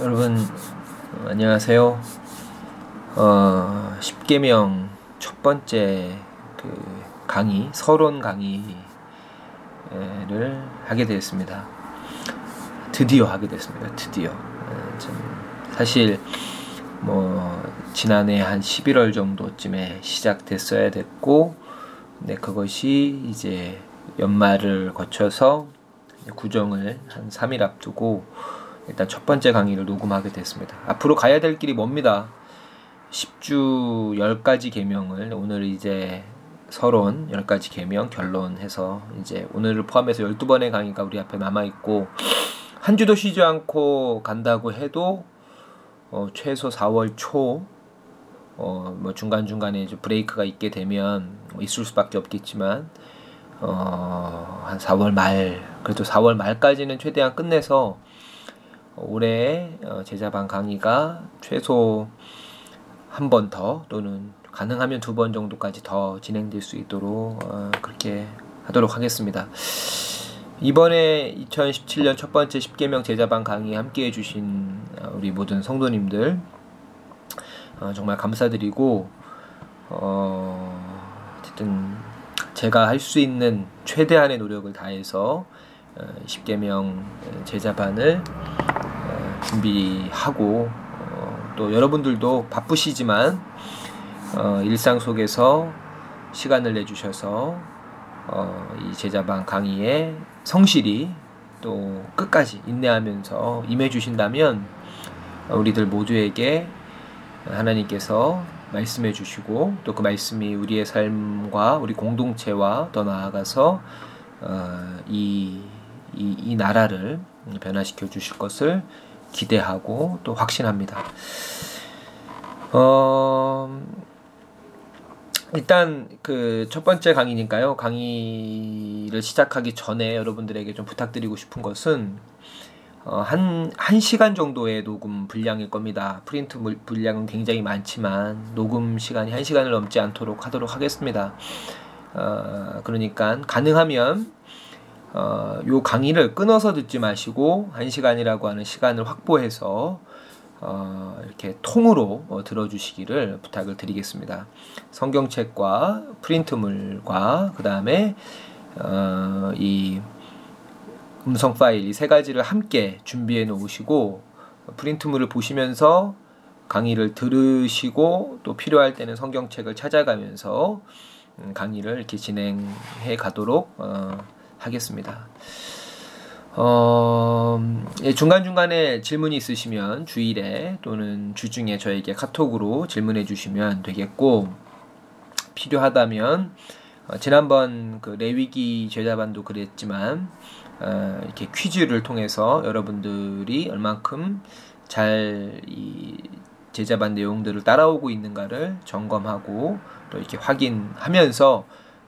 여러분 안녕하세요. 어, 10계명 첫 번째 그 강의 서론 강의를 하게 되었습니다. 드디어 하게 됐습니다. 드디어. 어, 사실 뭐 지난해 한 11월 정도쯤에 시작됐어야 됐고 근데 그것이 이제 연말을 거쳐서 구정을 한 3일 앞두고 일단 첫 번째 강의를 녹음하게 됐습니다. 앞으로 가야 될 길이 멉니다. 10주 10가지 개명을 오늘 이제 서론 10가지 개명 결론해서 이제 오늘을 포함해서 12번의 강의가 우리 앞에 남아 있고 한 주도 쉬지 않고 간다고 해도 어, 최소 4월 초 어, 뭐 중간중간에 브레이크가 있게 되면 뭐 있을 수밖에 없겠지만 어, 한 4월 말 그래도 4월 말까지는 최대한 끝내서 올해 어, 제자반 강의가 최소 한 번 더 또는 가능하면 두 번 정도까지 더 진행될 수 있도록 어, 그렇게 하도록 하겠습니다. 이번에 2017년 첫 번째 10개명 제자반 강의 함께 해주신 어, 우리 모든 성도님들 정말 감사드리고 어, 어쨌든 제가 할 수 있는 최대한의 노력을 다해서 10개명 제자반을 준비하고 어, 또 여러분들도 바쁘시지만 어, 일상 속에서 시간을 내주셔서 어, 이 제자방 강의에 성실히 또 끝까지 인내하면서 임해 주신다면 우리들 모두에게 하나님께서 말씀해 주시고 또 그 말씀이 우리의 삶과 우리 공동체와 더 나아가서 어, 이, 이, 이 나라를 변화시켜 주실 것을 기대하고 또 확신합니다. 어, 일단 그 첫 번째 강의니까요. 강의를 시작하기 전에 여러분들에게 좀 부탁드리고 싶은 것은 어, 한, 한 시간 정도의 녹음 분량일 겁니다. 프린트 분량은 굉장히 많지만 녹음 시간이 한 시간을 넘지 않도록 하도록 하겠습니다. 어, 그러니까 가능하면 어, 요 강의를 끊어서 듣지 마시고 한 시간이라고 하는 시간을 확보해서 어, 이렇게 통으로 어, 들어주시기를 부탁을 드리겠습니다. 성경책과 프린트물과 그 다음에 어, 이 음성 파일 이 세 가지를 함께 준비해 놓으시고 프린트물을 보시면서 강의를 들으시고 또 필요할 때는 성경책을 찾아가면서 음, 강의를 이렇게 진행해 가도록 어, 하겠습니다. 어, 예, 중간중간에 질문이 있으시면 주일에 또는 주중에 저에게 카톡으로 질문해 주시면 되겠고, 필요하다면, 어, 지난번 그 레위기 제자반도 그랬지만, 어, 이렇게 퀴즈를 통해서 여러분들이 얼만큼 잘 이 제자반 내용들을 따라오고 있는가를 점검하고 또 이렇게 확인하면서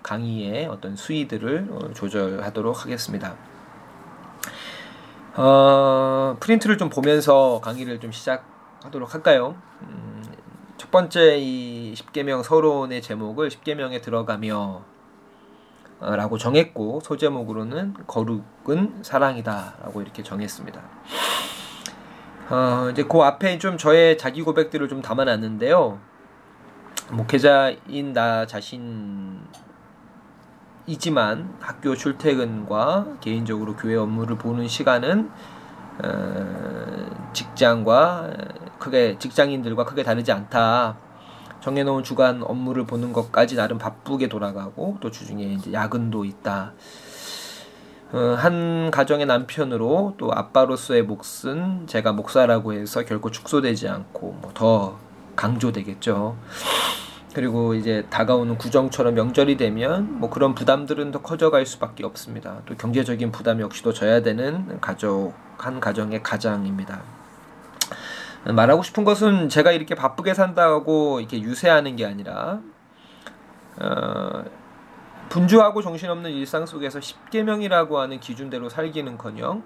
강의의 어떤 수위들을 어, 조절하도록 하겠습니다. 어, 프린트를 좀 보면서 강의를 좀 시작하도록 할까요? 음, 첫 번째 이 10개명 서론의 제목을 10개명에 들어가며 어, 라고 정했고 소제목으로는 거룩은 사랑이다 라고 이렇게 정했습니다. 어, 이제 그 앞에 좀 저의 자기 고백들을 좀 담아놨는데요. 목회자인 나 자신 이지만 학교 출퇴근과 개인적으로 교회 업무를 보는 시간은 어, 직장과 크게 직장인들과 크게 다르지 않다. 정해놓은 주간 업무를 보는 것까지 나름 바쁘게 돌아가고 또 주중에 이제 야근도 있다. 어, 한 가정의 남편으로 또 아빠로서의 몫은 제가 목사라고 해서 결코 축소되지 않고 뭐 더 강조되겠죠. 그리고 이제 다가오는 구정처럼 명절이 되면 뭐 그런 부담들은 더 커져갈 수밖에 없습니다. 또 경제적인 부담 역시도 져야 되는 가족 한 가정의 가장입니다. 말하고 싶은 것은 제가 이렇게 바쁘게 산다고 이렇게 유세하는 게 아니라 어, 분주하고 정신없는 일상 속에서 10계명이라고 하는 기준대로 살기는커녕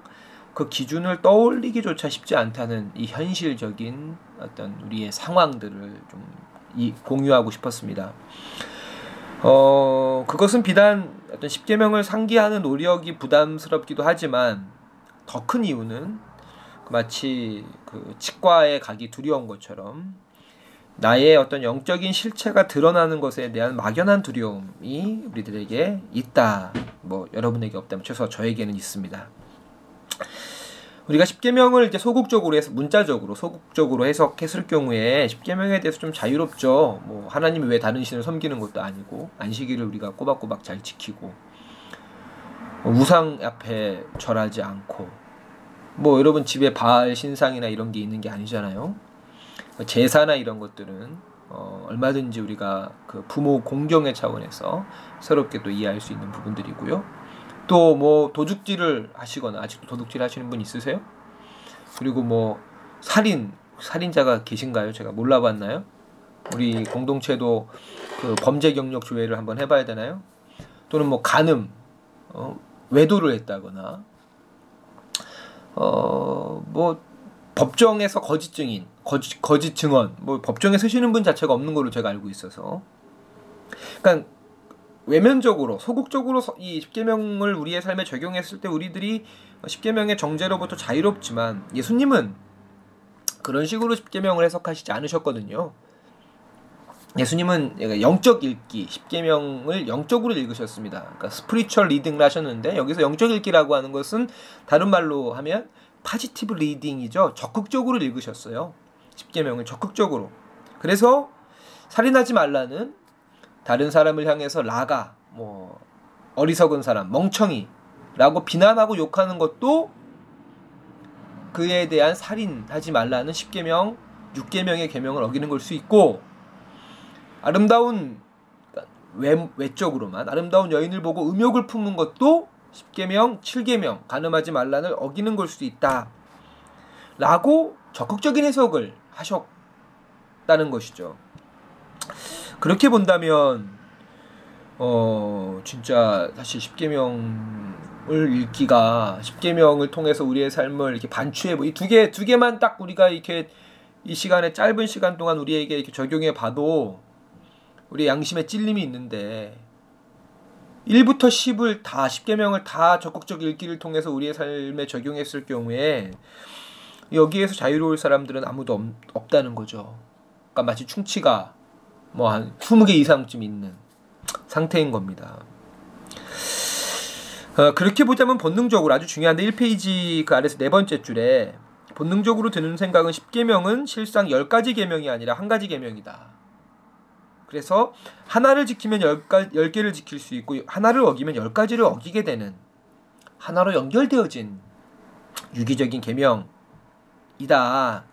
그 기준을 떠올리기조차 쉽지 않다는 이 현실적인 어떤 우리의 상황들을 좀 이 공유하고 싶었습니다. 어, 그것은 비단 어떤 10계명을 상기하는 노력이 부담스럽기도 하지만 더 큰 이유는 마치 그 치과에 가기 두려운 것처럼 나의 어떤 영적인 실체가 드러나는 것에 대한 막연한 두려움이 우리들에게 있다. 뭐 여러분에게 없다면 최소 저에게는 있습니다. 우리가 십계명을 이제 소극적으로 해서 문자적으로 소극적으로 해석했을 경우에 십계명에 대해서 좀 자유롭죠. 뭐 하나님이 왜 다른 신을 섬기는 것도 아니고 안식일을 우리가 꼬박꼬박 잘 지키고 뭐 우상 앞에 절하지 않고 뭐 여러분 집에 바알 신상이나 이런 게 있는 게 아니잖아요. 제사나 이런 것들은 어, 얼마든지 우리가 그 부모 공경의 차원에서 새롭게 또 이해할 수 있는 부분들이고요. 또 뭐 도둑질을 하시거나 아직도 도둑질 하시는 분 있으세요? 그리고 뭐 살인 살인자가 계신가요? 제가 몰라봤나요? 우리 공동체도 그 범죄 경력 조회를 한번 해봐야 되나요? 또는 뭐 간음, 어, 외도를 했다거나, 어, 뭐 법정에서 거짓 증인, 거짓, 거짓 증언, 뭐 법정에 서시는 분 자체가 없는 걸로 제가 알고 있어서, 그러니까 외면적으로 소극적으로 이 십계명을 우리의 삶에 적용했을 때 우리들이 십계명의 정죄로부터 자유롭지만 예수님은 그런 식으로 십계명을 해석하시지 않으셨거든요. 예수님은 영적 읽기, 십계명을 영적으로 읽으셨습니다. 그러니까 spiritual reading을 하셨는데 여기서 영적 읽기라고 하는 것은 다른 말로 하면 positive reading이죠. 적극적으로 읽으셨어요. 십계명을 적극적으로. 그래서 살인하지 말라는 다른 사람을 향해서 라가 뭐 어리석은 사람, 멍청이라고 비난하고 욕하는 것도 그에 대한 살인하지 말라는 십계명, 육계명의 계명을 어기는 걸 수 있고 아름다운 외, 외적으로만 아름다운 여인을 보고 음욕을 품는 것도 10계명, 7계명 가늠하지 말란을 어기는 걸 수도 있다. 라고 적극적인 해석을 하셨다는 것이죠. 그렇게 본다면 어 진짜 사실 10계명을 읽기가 10계명을 통해서 우리의 삶을 이렇게 반추해 이두 개 두 개만 딱 우리가 이렇게 이 시간에 짧은 시간 동안 우리에게 이렇게 적용해 봐도 우리 양심에 찔림이 있는데 1부터 10을 다 10계명을 다 적극적 읽기를 통해서 우리의 삶에 적용했을 경우에 여기에서 자유로울 사람들은 아무도 없, 다는 거죠. 그러니까 마치 충치가 뭐 한 20개 이상쯤 있는 상태인 겁니다. 어, 그렇게 보자면 본능적으로 아주 중요한데 1페이지 그 아래서 네 번째 줄에 본능적으로 드는 생각은 10계명은 실상 10가지 계명이 아니라 한 가지 계명이다. 그래서 하나를 지키면 열, 열 개를 지킬 수 있고 하나를 어기면 열 가지를 어기게 되는 하나로 연결되어진 유기적인 계명이다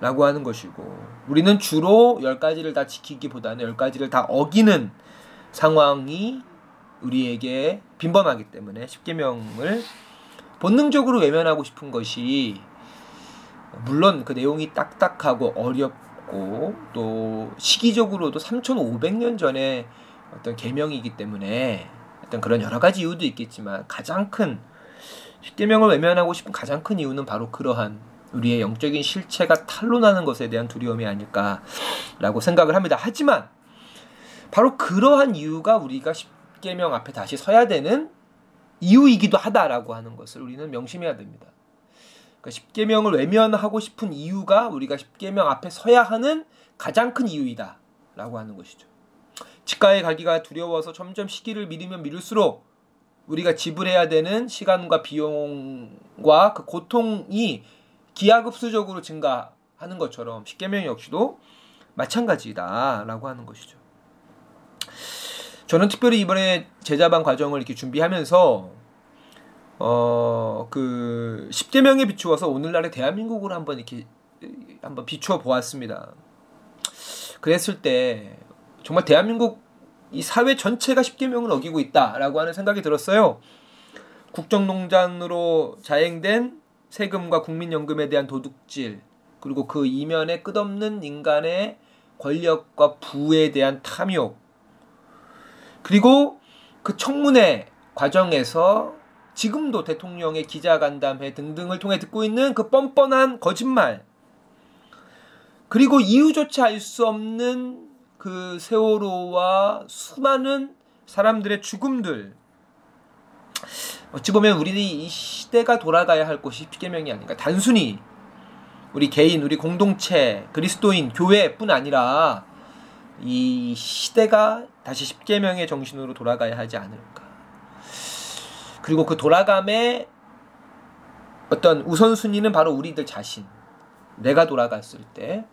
라고 하는 것이고 우리는 주로 열 가지를 다 지키기보다는 열 가지를 다 어기는 상황이 우리에게 빈번하기 때문에 십계명을 본능적으로 외면하고 싶은 것이 물론 그 내용이 딱딱하고 어렵 있고 또 시기적으로도 3,500년 전에 어떤 계명이기 때문에 어떤 그런 여러 가지 이유도 있겠지만 가장 큰 십계명을 외면하고 싶은 가장 큰 이유는 바로 그러한 우리의 영적인 실체가 탄로나는 것에 대한 두려움이 아닐까라고 생각을 합니다. 하지만 바로 그러한 이유가 우리가 십계명 앞에 다시 서야 되는 이유이기도 하다라고 하는 것을 우리는 명심해야 됩니다. 그러니까 십계명을 외면하고 싶은 이유가 우리가 십계명 앞에 서야 하는 가장 큰 이유이다라고 하는 것이죠. 치과에 가기가 두려워서 점점 시기를 미루면 미룰수록 우리가 지불해야 되는 시간과 비용과 그 고통이 기하급수적으로 증가하는 것처럼 십계명 역시도 마찬가지다라고 하는 것이죠. 저는 특별히 이번에 제자반 과정을 이렇게 준비하면서 어, 그 10대명에 비추어서 오늘날의 대한민국을 한번 이렇게 한번 비추어 보았습니다. 그랬을 때 정말 대한민국 이 사회 전체가 10개명을 어기고 있다라고 하는 생각이 들었어요. 국정농단으로 자행된 세금과 국민연금에 대한 도둑질, 그리고 그 이면에 끝없는 인간의 권력과 부에 대한 탐욕, 그리고 그 청문회 과정에서 지금도 대통령의 기자간담회 등등을 통해 듣고 있는 그 뻔뻔한 거짓말. 그리고 이유조차 알 수 없는 그 세월호와 수많은 사람들의 죽음들 어찌 보면 우리 이 시대가 돌아가야 할 곳이 십계명이 아닌가. 단순히 우리 개인, 우리 공동체, 그리스도인, 교회뿐 아니라 이 시대가 다시 십계명의 정신으로 돌아가야 하지 않을까. 그리고 그 돌아감의 어떤 우선순위는 바로 우리들 자신. 내가 돌아갔을 때,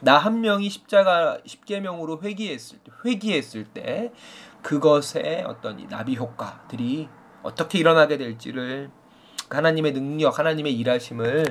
나 한 명이 십자가 십계명으로 회귀했을 때, 회귀했을 때 그것의 어떤 이 나비 효과들이 어떻게 일어나게 될지를 하나님의 능력, 하나님의 일하심을